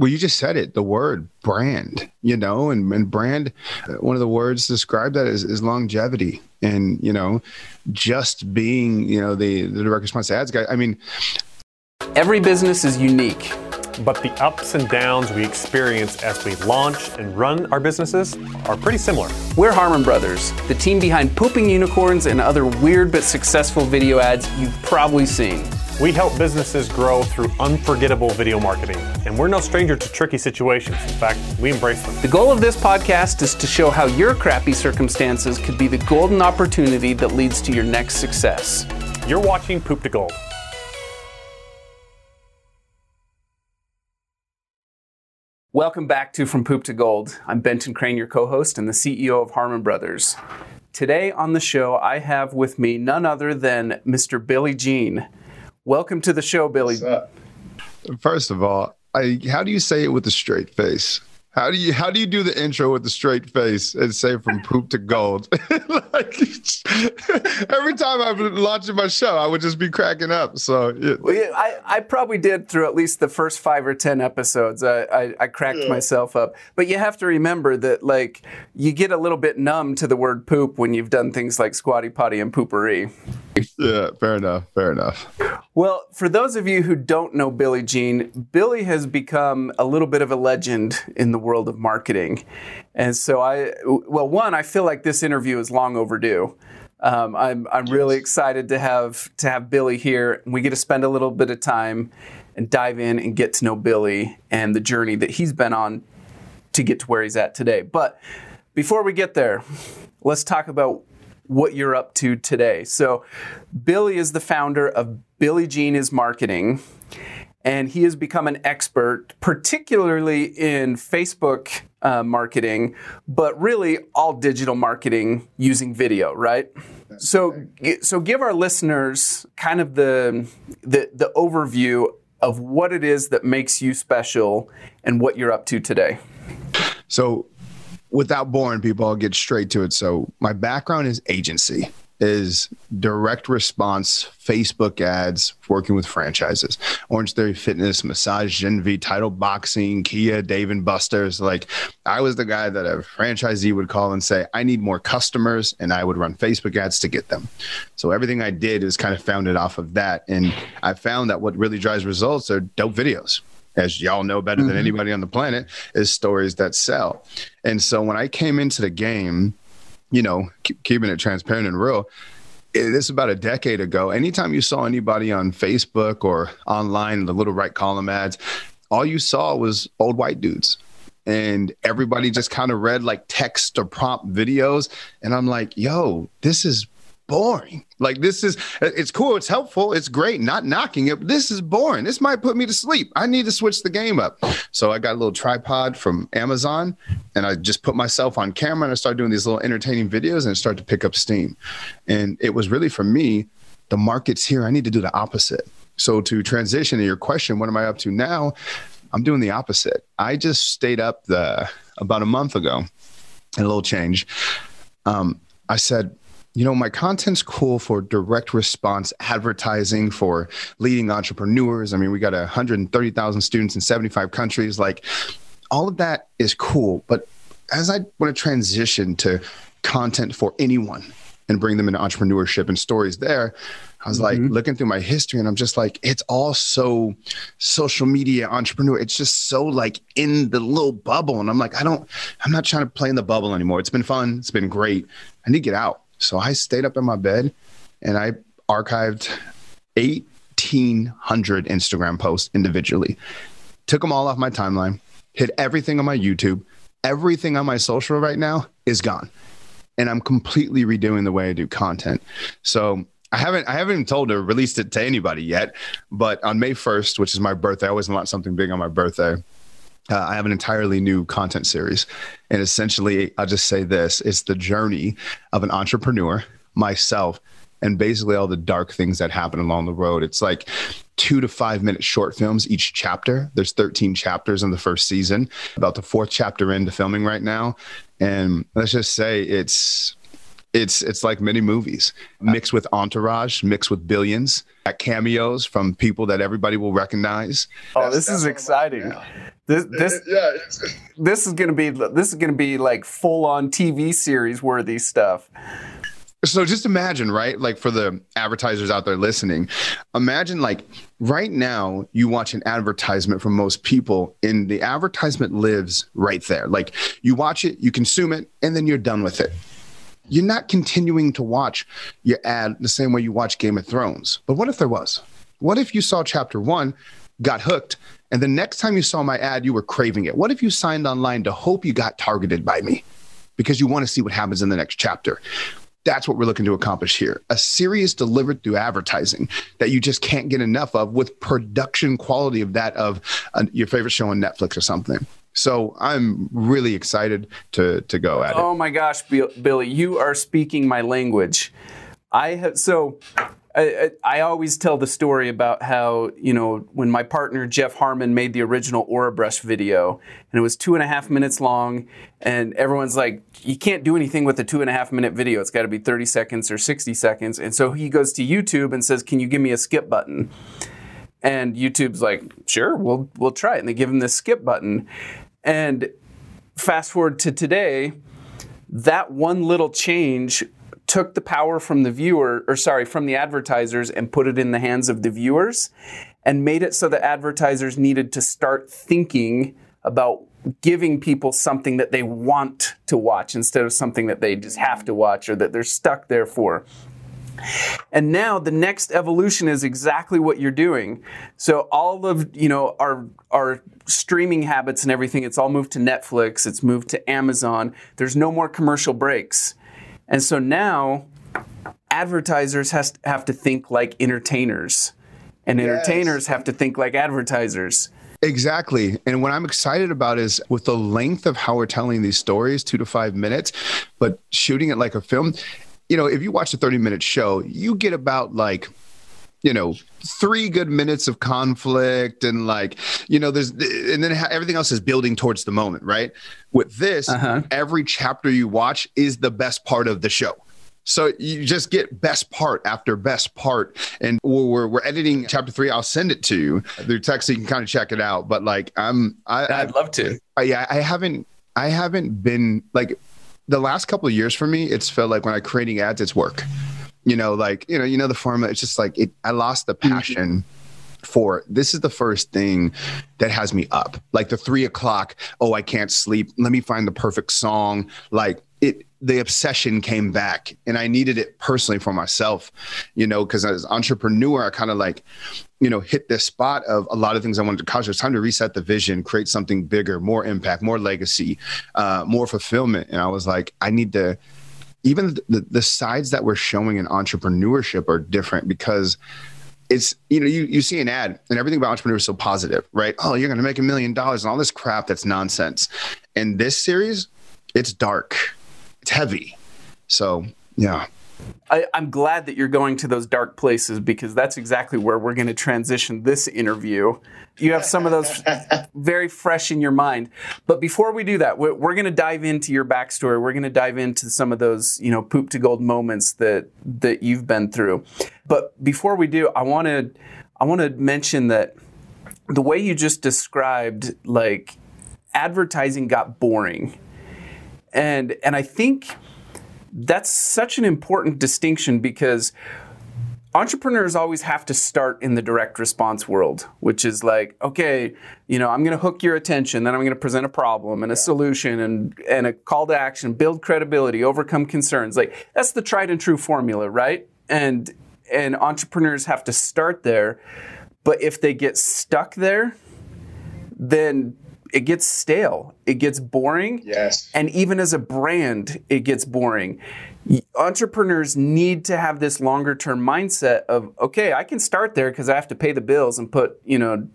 well, you just said it, the word brand, you know, and, and brand, uh, one of the words describe that is, is longevity. And, you know, just being, you know, the, the direct response ads guy. I mean, every business is unique. But the ups and downs we experience as we launch and run our businesses are pretty similar. We're Harmon Brothers, the team behind Pooping Unicorns and other weird but successful video ads you've probably seen. We help businesses grow through unforgettable video marketing, and we're no stranger to tricky situations. In fact, we embrace them. The goal of this podcast is to show how your crappy circumstances could be the golden opportunity that leads to your next success. You're watching Poop to Gold. Welcome back to From Poop to Gold. I'm Benton Crane, your co host and the CEO of Harmon Brothers. Today on the show, I have with me none other than Mr. Billy Gene. Welcome to the show, Billy. First of all, I, how do you say it with a straight face? How do you how do you do the intro with a straight face and say from poop to gold? like, every time I'm launching my show, I would just be cracking up. So yeah. well, yeah, I, I probably did through at least the first five or ten episodes. I, I, I cracked yeah. myself up. But you have to remember that like you get a little bit numb to the word poop when you've done things like squatty potty and Poo-Pourri. Yeah, fair enough. Fair enough. Well, for those of you who don't know Billy Gene, Billy has become a little bit of a legend in the world of marketing. And so I, well, one, I feel like this interview is long overdue. Um, I'm, I'm really excited to have to have Billy here. We get to spend a little bit of time and dive in and get to know Billy and the journey that he's been on to get to where he's at today. But before we get there, let's talk about what you're up to today. So, Billy is the founder of Billy Gene is Marketing, and he has become an expert, particularly in Facebook uh, marketing, but really all digital marketing using video, right? so, so give our listeners kind of the, the the overview of what it is that makes you special and what you're up to today. So without boring people, I'll get straight to it. So my background is agency, is direct response Facebook ads working with franchises. Orange Theory Fitness, Massage Envy, Title Boxing, Kia, Dave and Buster's. Like I was the guy that a franchisee would call and say, I need more customers, and I would run Facebook ads to get them. So everything I did is kind of founded off of that. And I found that what really drives results are dope videos as y'all know better than mm-hmm. anybody on the planet, is stories that sell. And so when I came into the game, you know, keeping it transparent and real, it is about a decade ago. Anytime you saw anybody on Facebook or online, the little right column ads, all you saw was old white dudes. And everybody just kind of read like text or prompt videos. And I'm like, yo, this is boring. Like this is it's cool, it's helpful, it's great, not knocking it, this is boring. This might put me to sleep. I need to switch the game up. So I got a little tripod from Amazon and I just put myself on camera and I started doing these little entertaining videos and it started to pick up steam. And it was really for me, the market's here. I need to do the opposite. So to transition to your question, what am I up to now? I'm doing the opposite. I just stayed up the about a month ago, and a little change. Um, I said, you know, my content's cool for direct response advertising for leading entrepreneurs. I mean, we got 130,000 students in 75 countries. Like, all of that is cool. But as I want to transition to content for anyone and bring them into entrepreneurship and stories there, I was mm-hmm. like looking through my history and I'm just like, it's all so social media entrepreneur. It's just so like in the little bubble. And I'm like, I don't, I'm not trying to play in the bubble anymore. It's been fun. It's been great. I need to get out. So I stayed up in my bed and I archived 1,800 Instagram posts individually, took them all off my timeline, hit everything on my YouTube. Everything on my social right now is gone. And I'm completely redoing the way I do content. So I haven't I haven't even told or released it to anybody yet, but on May 1st, which is my birthday, I always want something big on my birthday uh, I have an entirely new content series. And essentially, I'll just say this it's the journey of an entrepreneur, myself, and basically all the dark things that happen along the road. It's like two to five minute short films each chapter. There's 13 chapters in the first season, about the fourth chapter into filming right now. And let's just say it's it's it's like many movies mixed with entourage mixed with billions at cameos from people that everybody will recognize oh this is exciting This this yeah, this is gonna be this is gonna be like full on TV series worthy stuff. So just imagine, right? Like for the advertisers out there listening, imagine like right now you watch an advertisement from most people and the advertisement lives right there. Like you watch it, you consume it, and then you're done with it. You're not continuing to watch your ad the same way you watch Game of Thrones. But what if there was? What if you saw chapter one, got hooked, and the next time you saw my ad, you were craving it? What if you signed online to hope you got targeted by me? Because you want to see what happens in the next chapter. That's what we're looking to accomplish here. A series delivered through advertising that you just can't get enough of with production quality of that of your favorite show on Netflix or something. So I'm really excited to to go at it. Oh my gosh, Billy, you are speaking my language. I have so I, I, always tell the story about how, you know, when my partner Jeff Harmon made the original Orabrush video, and it was two and a half minutes long, and everyone's like, you can't do anything with a two and a half minute video. It's got to be 30 seconds or 60 seconds. And so he goes to YouTube and says, Can you give me a skip button? And YouTube's like, Sure, we'll, we'll try it. And they give him this skip button. And fast forward to today, that one little change took the power from the viewer, or sorry, from the advertisers and put it in the hands of the viewers and made it so that advertisers needed to start thinking about giving people something that they want to watch instead of something that they just have to watch or that they're stuck there for. And now the next evolution is exactly what you're doing. So all of, you know, our our streaming habits and everything, it's all moved to Netflix, it's moved to Amazon. There's no more commercial breaks. And so now advertisers has, have to think like entertainers, and entertainers yes. have to think like advertisers. Exactly. And what I'm excited about is with the length of how we're telling these stories, two to five minutes, but shooting it like a film. You know, if you watch a 30 minute show, you get about like, you know, three good minutes of conflict and like, you know, there's, and then everything else is building towards the moment, right? With this, uh-huh. every chapter you watch is the best part of the show. So you just get best part after best part. And we're, we're editing chapter three. I'll send it to you through text so you can kind of check it out. But like, I'm, I, I'd love to. I, yeah, I haven't, I haven't been like the last couple of years for me, it's felt like when I'm creating ads, it's work. You know, like, you know, you know, the formula, it's just like it, I lost the mm-hmm. passion. Mm-hmm for this is the first thing that has me up like the three o'clock oh i can't sleep let me find the perfect song like it the obsession came back and i needed it personally for myself you know because as entrepreneur i kind of like you know hit this spot of a lot of things i wanted to accomplish it's time to reset the vision create something bigger more impact more legacy uh, more fulfillment and i was like i need to even the, the sides that we're showing in entrepreneurship are different because it's you know you you see an ad and everything about entrepreneurs is so positive right? Oh you're going to make a million dollars and all this crap that's nonsense. And this series it's dark. It's heavy. So yeah I, am glad that you're going to those dark places because that's exactly where we're going to transition this interview. You have some of those very fresh in your mind. But before we do that, we're, we're going to dive into your backstory. We're going to dive into some of those, you know, poop to gold moments that that you've been through. But before we do, I want to I want to mention that the way you just described, like advertising got boring, and and I think that's such an important distinction because entrepreneurs always have to start in the direct response world, which is like, okay, you know, I'm going to hook your attention, then I'm going to present a problem and a solution and and a call to action, build credibility, overcome concerns. Like that's the tried and true formula, right? And and entrepreneurs have to start there. But if they get stuck there, then it gets stale, it gets boring. Yes. And even as a brand, it gets boring. Entrepreneurs need to have this longer term mindset of okay, I can start there because I have to pay the bills and put, you know,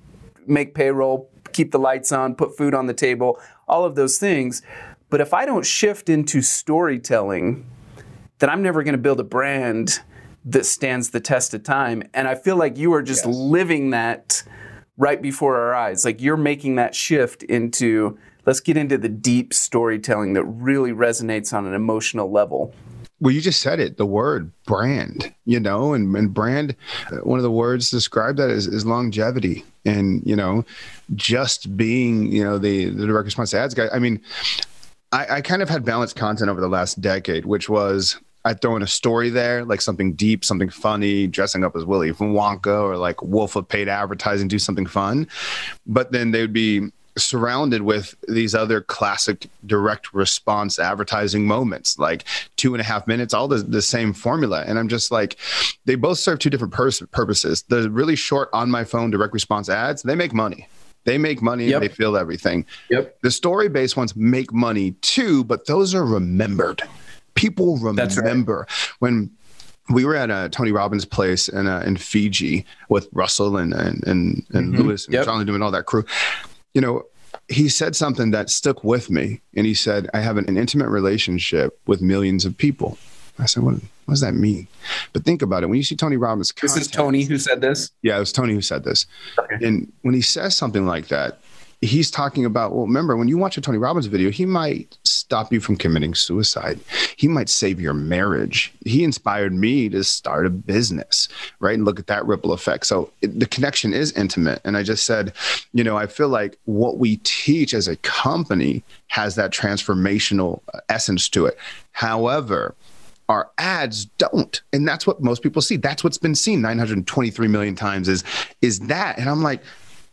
make payroll, keep the lights on, put food on the table, all of those things. But if I don't shift into storytelling, then I'm never going to build a brand that stands the test of time. And I feel like you are just yes. living that right before our eyes. Like you're making that shift into let's get into the deep storytelling that really resonates on an emotional level. well, you just said it, the word brand, you know, and, and brand, uh, one of the words describe that is, is longevity. And, you know, just being, you know, the, the direct response ads guy. I mean, I, I kind of had balanced content over the last decade, which was I'd throw in a story there, like something deep, something funny, dressing up as Willy from Wonka or like Wolf of Paid Advertising, do something fun. But then they would be surrounded with these other classic direct response advertising moments, like two and a half minutes, all the, the same formula. And I'm just like, they both serve two different pers- purposes. The really short on my phone direct response ads, they make money. They make money yep. and they feel everything. Yep. The story based ones make money too, but those are remembered. People remember right. when we were at uh, Tony Robbins' place in uh, in Fiji with Russell and and and, and mm-hmm. Lewis and yep. Charlie doing all that crew you know, he said something that stuck with me. And he said, I have an, an intimate relationship with millions of people. I said, what, what, does that mean? But think about it. When you see Tony Robbins, content, this is Tony who said this. Yeah, it was Tony who said this. Okay. And when he says something like that, he's talking about, well, remember, when you watch a Tony Robbins video, he might stop you from committing suicide. He might save your marriage. He inspired me to start a business, right? And look at that ripple effect. So it, the connection is intimate. And I just said, you know, I feel like what we teach as a company has that transformational uh, essence to it. However, our ads don't and that's what most people see that's what's been seen 923 million times is is that and i'm like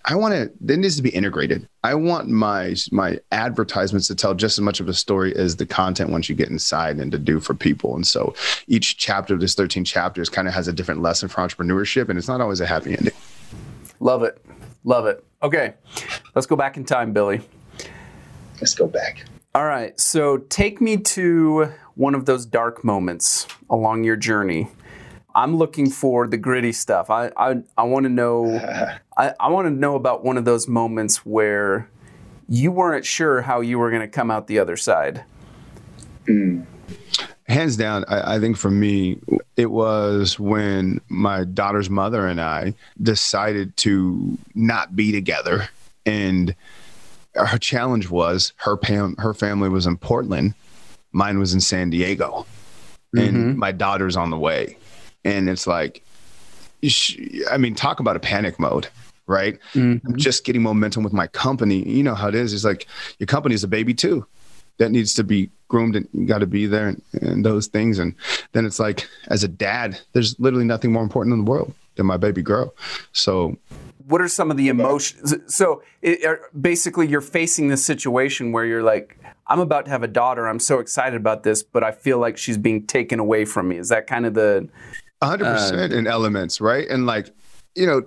I want to. It needs to be integrated. I want my my advertisements to tell just as much of a story as the content once you get inside and to do for people. And so each chapter of this 13 chapters kind of has a different lesson for entrepreneurship, and it's not always a happy ending. Love it, love it. Okay, let's go back in time, Billy. Let's go back. All right. So take me to one of those dark moments along your journey I'm looking for the gritty stuff. I I, I want to know I, I want to know about one of those moments where you weren't sure how you were going to come out the other side. Mm. Hands down, I, I think for me, it was when my daughter's mother and I decided to not be together, and her challenge was her pam- her family was in Portland, mine was in San Diego, and mm-hmm. my daughter's on the way and it's like i mean talk about a panic mode right? Mm-hmm. i'm just getting momentum with my company. You know how it is. It's like your company is a baby too. That needs to be groomed and you got to be there and, and, those things. And then it's like as a dad there's literally nothing more important in the world than my baby girl. So what are some of the emotions? So it, basically you're facing this situation where you're like i'm about to have a daughter. I'm so excited about this but i feel like she's being taken away from me. Is that kind of the hundred uh, percent in elements, right? And like, you know,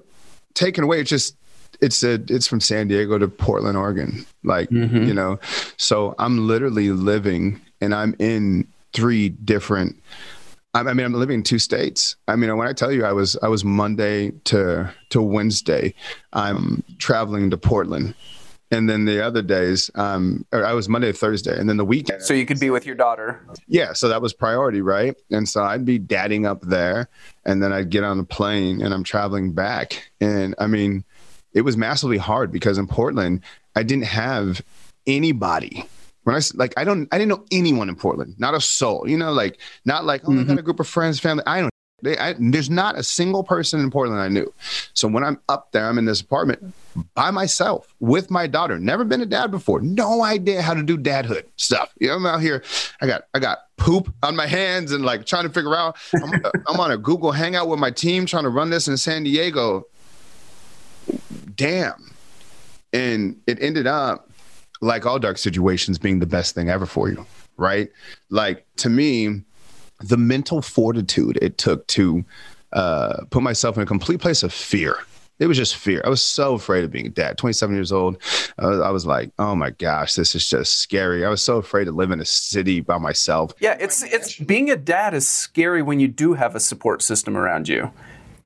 taken away, it's just it's a it's from San Diego to Portland, Oregon. Like, mm-hmm. you know, so I'm literally living and I'm in three different I mean, I'm living in two states. I mean, when I tell you I was I was Monday to to Wednesday, I'm traveling to Portland and then the other days um or I was Monday Thursday and then the weekend so you could be with your daughter yeah so that was priority right and so I'd be dadding up there and then I'd get on the plane and I'm traveling back and I mean it was massively hard because in Portland I didn't have anybody when I like I don't I didn't know anyone in Portland not a soul you know like not like oh mm-hmm. I got mm-hmm. a group of friends family I don't they, I, there's not a single person in Portland I knew. So when I'm up there, I'm in this apartment by myself with my daughter. Never been a dad before. No idea how to do dadhood stuff. You know, I'm out here. I got I got poop on my hands and like trying to figure out. I'm, I'm on a Google Hangout with my team trying to run this in San Diego. Damn. And it ended up like all dark situations being the best thing ever for you, right? Like to me the mental fortitude it took to uh, put myself in a complete place of fear. It was just fear. I was so afraid of being a dad. 27 years old. Uh, I was like, oh my gosh, this is just scary. I was so afraid to live in a city by myself. Yeah, it's it's being a dad is scary when you do have a support system around you.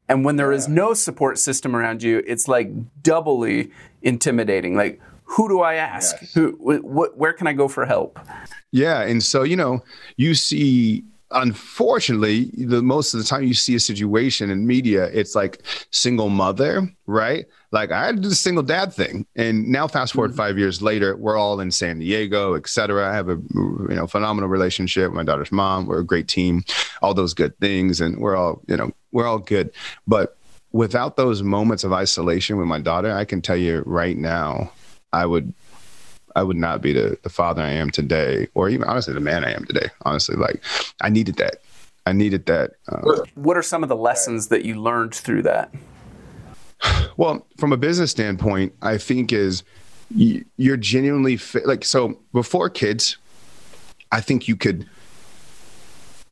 And when there is no support system around you, it's like doubly intimidating. Like, who do I ask? Yes. Who, wh- wh- where can I go for help? Yeah, and so you know, you see unfortunately, the most of the time you see a situation in media, it's like single mother, right? Like I had to do the single dad thing, and now fast forward mm-hmm. five years later, we're all in San Diego, et cetera. I have a you know phenomenal relationship with my daughter's mom. We're a great team, all those good things, and we're all you know we're all good. But without those moments of isolation with my daughter, I can tell you right now, I would I would not be the, the father I am today, or even honestly the man I am today. Honestly, like I needed that. I needed that. Uh, what are some of the lessons that you learned through that? Well, from a business standpoint, I think is you're genuinely fit. Like so, before kids, I think you could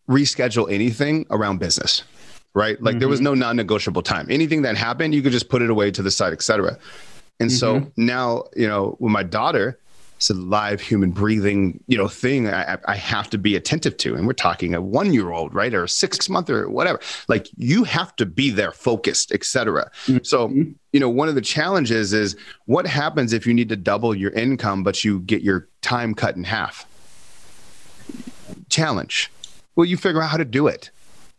reschedule anything around business right? Like mm-hmm. there was mm-hmm. no non-negotiable time. Anything that happened, you could just put it away to the side, etc. And mm-hmm. so now, you know, with my daughter, it's a live human breathing, you know, thing I, I have to be attentive to. And we're talking a one year old, right? Or a six month or whatever. Like you have to be there focused, etc. Mm-hmm. So, you know, one of the challenges is what happens if you need to double your income, but you get your time cut in half? Challenge. Well, you figure out how to do it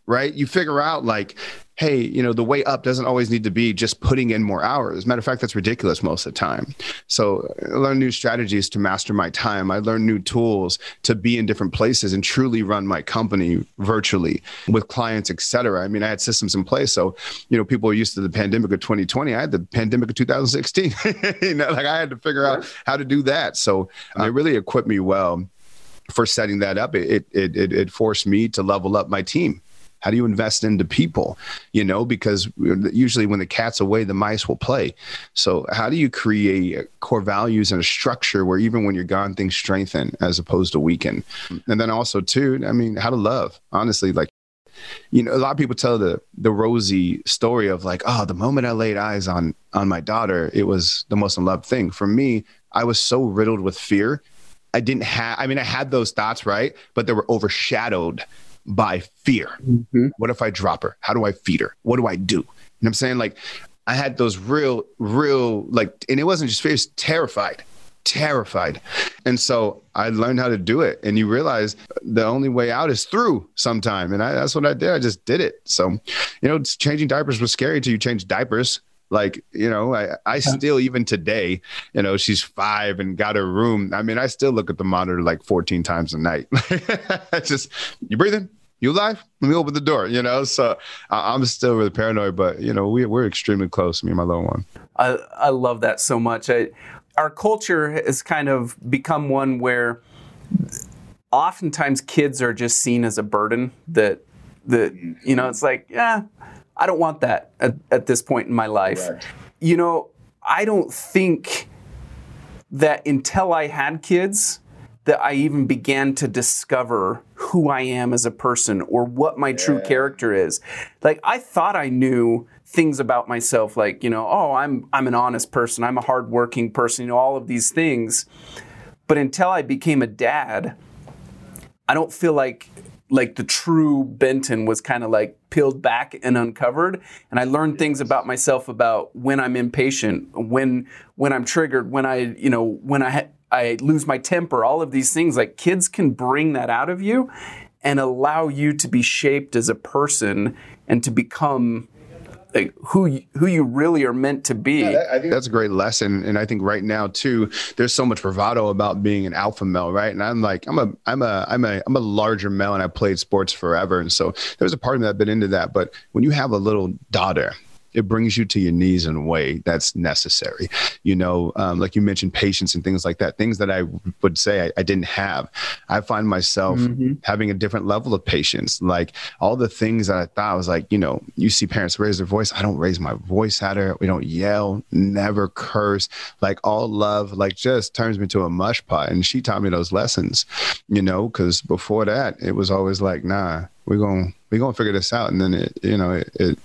right? You figure out like, hey, you know, the way up doesn't always need to be just putting in more hours. matter of fact, that's ridiculous most of the time. So I learn new strategies to master my time. I learn new tools to be in different places and truly run my company virtually with clients, et cetera. I mean, I had systems in place. So, you know, people are used to the pandemic of 2020. I had the pandemic of 2016. you know, like I had to figure out how to do that. So it really equipped me well for setting that up. It, it, it, it forced me to level up my team how do you invest into people? You know, because usually when the cat's away, the mice will play. So, how do you create core values and a structure where even when you're gone, things strengthen as opposed to weaken? Mm-hmm. And then also, too, I mean, how to love, honestly, like, you know, a lot of people tell the the rosy story of like, oh, the moment I laid eyes on on my daughter, it was the most unloved thing. For me, I was so riddled with fear. I didn't have. I mean, I had those thoughts, right? But they were overshadowed by fear. Mm-hmm. What if I drop her? How do I feed her? What do I do? You know what I'm saying? Like I had those real, real like, and it wasn't just fear, it's terrified, terrified. And so I learned how to do it. And you realize the only way out is through sometime. And I, that's what I did. I just did it. So, you know, changing diapers was scary until you change diapers like you know i i still even today you know she's five and got her room i mean i still look at the monitor like 14 times a night just you breathing you alive? Let me open the door, you know? So I'm still really paranoid, but, you know, we, we're extremely close, me and my little one. I, I love that so much. I, our culture has kind of become one where oftentimes kids are just seen as a burden that, that you know, it's like, yeah, I don't want that at, at this point in my life. Right. You know, I don't think that until I had kids, that I even began to discover who I am as a person or what my yeah. true character is. Like I thought I knew things about myself like, you know, oh, I'm I'm an honest person, I'm a hardworking person, you know, all of these things. But until I became a dad, I don't feel like like the true Benton was kind of like peeled back and uncovered and I learned things about myself about when I'm impatient, when when I'm triggered, when I, you know, when I ha- I lose my temper, all of these things. Like kids can bring that out of you and allow you to be shaped as a person and to become like who you, who you really are meant to be. Yeah, I think that's a great lesson, and I think right now too, there's so much bravado about being an alpha male, right? And I'm like, I'm a, I'm a, I'm a, I'm a larger male, and I played sports forever, and so there's a part of me that's been into that. But when you have a little daughter, it brings you to your knees in a way that's necessary. You know, um, like you mentioned, patience and things like that, things that I would say I, I didn't have. I find myself mm-hmm. having a different level of patience. Like all the things that I thought I was like, you know, you see parents raise their voice. I don't raise my voice at her. We don't yell, never curse. Like all love, like just turns me to a mush pot. And she taught me those lessons, you know, because before that, it was always like, nah, we're going, to we're going to figure this out. And then it, you know, it, it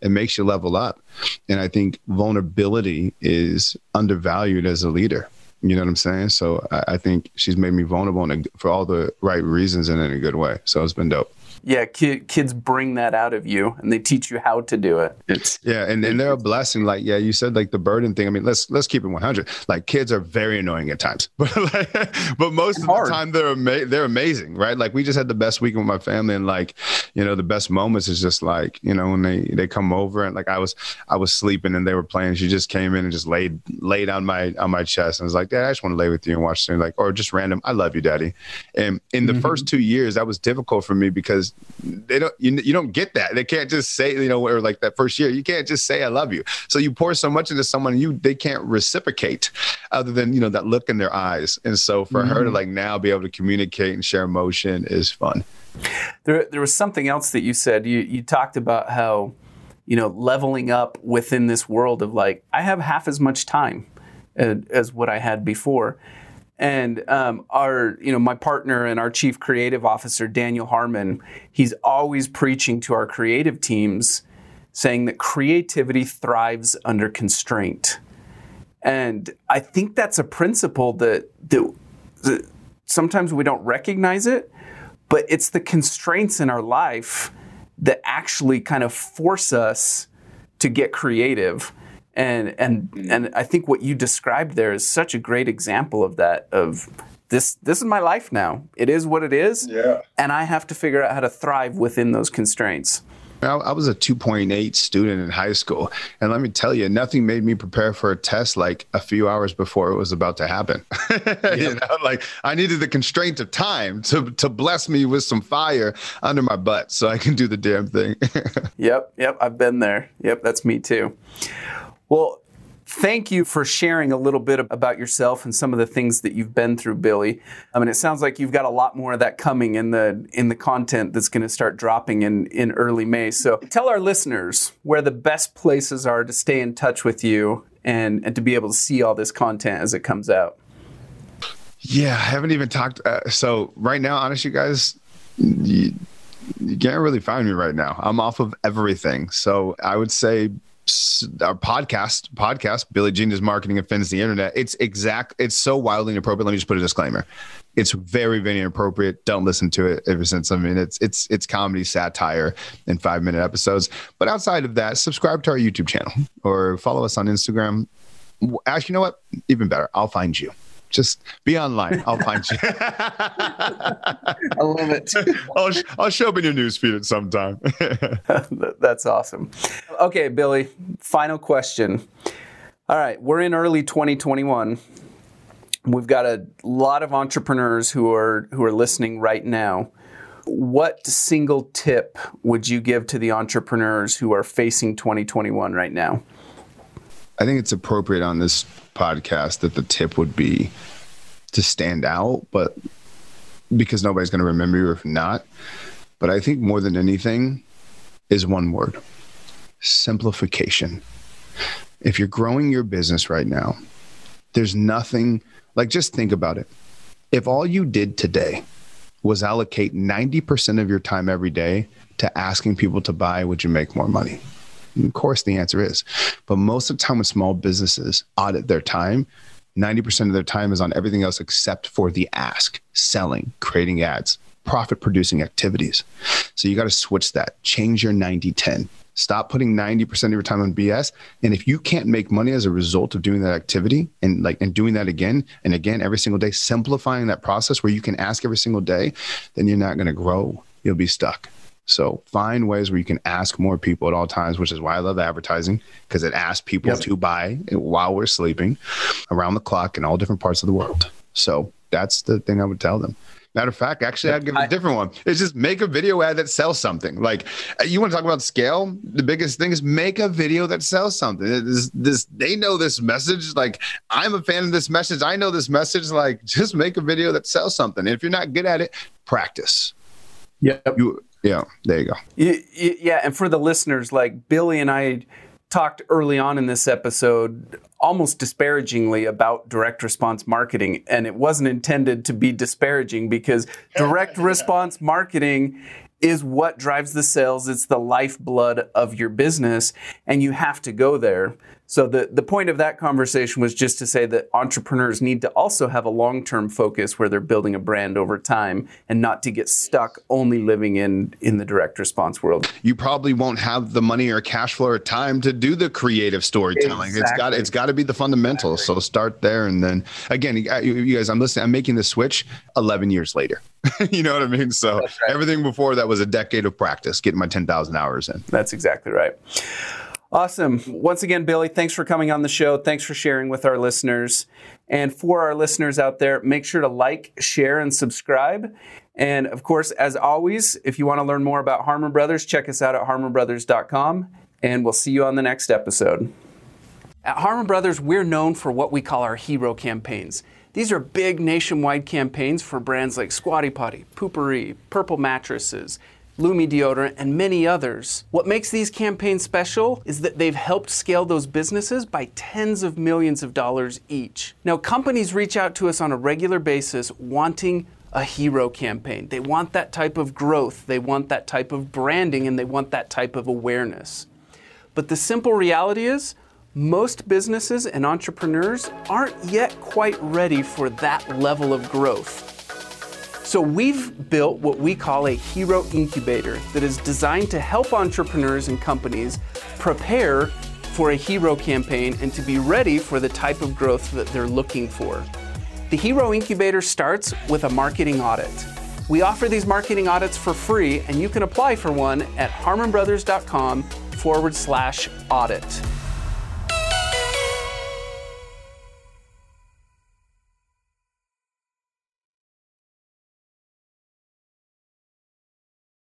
it makes you level up. And I think vulnerability is undervalued as a leader. You know what I'm saying? So I, I think she's made me vulnerable a, for all the right reasons and in a good way. So it's been dope. Yeah, ki- kids bring that out of you and they teach you how to do it. It's yeah, and, and they're a blessing. Like yeah, you said like the burden thing. I mean, let's let's keep it 100. Like kids are very annoying at times, but like, but most of the time they're ama- they're amazing, right? Like we just had the best weekend with my family, and like you know the best moments is just like you know when they they come over and like I was I was sleeping and they were playing. She just came in and just laid laid on my on my chest and was like, Dad, I just want to lay with you and watch. Something. Like or just random, I love you, Daddy. And in the mm-hmm. first two years, that was difficult for me because they don't you, you don't get that. They can't just say you know or like that first year, you can't just say I love you. So you pour so much into someone you they can't reciprocate other than you know that look in their eyes. And so for mm-hmm. her to mm-hmm. like now be able to communicate and share emotion is fun. There there was something else that you said. You you talked about how you know leveling up within this world of like I have half as much time as, as what I had before. And um, our, you know, my partner and our chief creative officer, Daniel Harmon, he's always preaching to our creative teams, saying that creativity thrives under constraint. And I think that's a principle that, that, that sometimes we don't recognize it, but it's the constraints in our life that actually kind of force us to get creative and and mm. and I think what you described there is such a great example of that of this this is my life now. It is what it is. Yeah. And I have to figure out how to thrive within those constraints. I was a 2.8 student in high school. And let me tell you, nothing made me prepare for a test like a few hours before it was about to happen. you know, like I needed the constraint of time to, to bless me with some fire under my butt so I can do the damn thing. yep. Yep. I've been there. Yep. That's me too. Well, thank you for sharing a little bit about yourself and some of the things that you've been through, Billy. I mean, it sounds like you've got a lot more of that coming in the in the content that's going to start dropping in in early May. So, tell our listeners where the best places are to stay in touch with you and and to be able to see all this content as it comes out. Yeah, I haven't even talked. Uh, so right now, honestly, guys. You, you can't really find me right now. I'm off of everything. So I would say our podcast podcast billy gene is marketing offends the internet. It's exact it's so wildly inappropriate. Let me just put a disclaimer. It's very very inappropriate. Don't listen to it ever since. I mean it's it's it's comedy satire in five minute episodes. But outside of that subscribe to our youtube channel or follow us on instagram. Actually you know what? Even better. I'll find you just be online. I'll find you. I love it. I'll, I'll show up in your newsfeed at some time. That's awesome. Okay, Billy, final question. All right, we're in early 2021. We've got a lot of entrepreneurs who are who are listening right now. What single tip would you give to the entrepreneurs who are facing 2021 right now? I think it's appropriate on this podcast that the tip would be to stand out, but because nobody's going to remember you if not. But I think more than anything is one word simplification. If you're growing your business right now, there's nothing like just think about it. If all you did today was allocate 90% of your time every day to asking people to buy, would you make more money? Of course, the answer is. But most of the time, when small businesses audit their time, 90% of their time is on everything else except for the ask, selling, creating ads, profit producing activities. So you got to switch that, change your 90 10. Stop putting 90% of your time on BS. And if you can't make money as a result of doing that activity and like and doing that again and again every single day, simplifying that process where you can ask every single day, then you're not going to grow. You'll be stuck. So find ways where you can ask more people at all times, which is why I love advertising because it asks people yep. to buy while we're sleeping around the clock in all different parts of the world. So that's the thing I would tell them. Matter of fact, actually, I'd give a different one. It's just make a video ad that sells something. Like uh, you want to talk about scale. The biggest thing is make a video that sells something. This, this, they know this message. Like I'm a fan of this message. I know this message. Like just make a video that sells something. And if you're not good at it, practice. Yeah. You yeah, there you go. Yeah, and for the listeners, like Billy and I talked early on in this episode almost disparagingly about direct response marketing and it wasn't intended to be disparaging because direct response marketing is what drives the sales it's the lifeblood of your business and you have to go there So the, the point of that conversation was just to say that entrepreneurs need to also have a long-term focus where they're building a brand over time and not to get stuck only living in in the direct response world. You probably won't have the money or cash flow or time to do the creative storytelling. Exactly. It's got it's got to be the fundamentals. Exactly. So start there and then again you guys I'm listening I'm making the switch 11 years later. you know what I mean? So right. everything before that was a decade of practice, getting my 10,000 hours in. That's exactly right. Awesome. Once again, Billy, thanks for coming on the show. Thanks for sharing with our listeners. And for our listeners out there, make sure to like, share, and subscribe. And of course, as always, if you want to learn more about Harmon Brothers, check us out at harmonbrothers.com. And we'll see you on the next episode. At Harmon Brothers, we're known for what we call our hero campaigns. These are big nationwide campaigns for brands like Squatty Potty, Poo-Pourri, Purple Mattresses, Lume deodorant, and many others. What makes these campaigns special is that they've helped scale those businesses by tens of millions of dollars each. Now, companies reach out to us on a regular basis wanting a hero campaign. They want that type of growth, they want that type of branding, and they want that type of awareness. But the simple reality is, most businesses and entrepreneurs aren't yet quite ready for that level of growth. So we've built what we call a hero incubator that is designed to help entrepreneurs and companies prepare for a hero campaign and to be ready for the type of growth that they're looking for. The Hero Incubator starts with a marketing audit. We offer these marketing audits for free, and you can apply for one at harmonbrothers.com forward slash audit.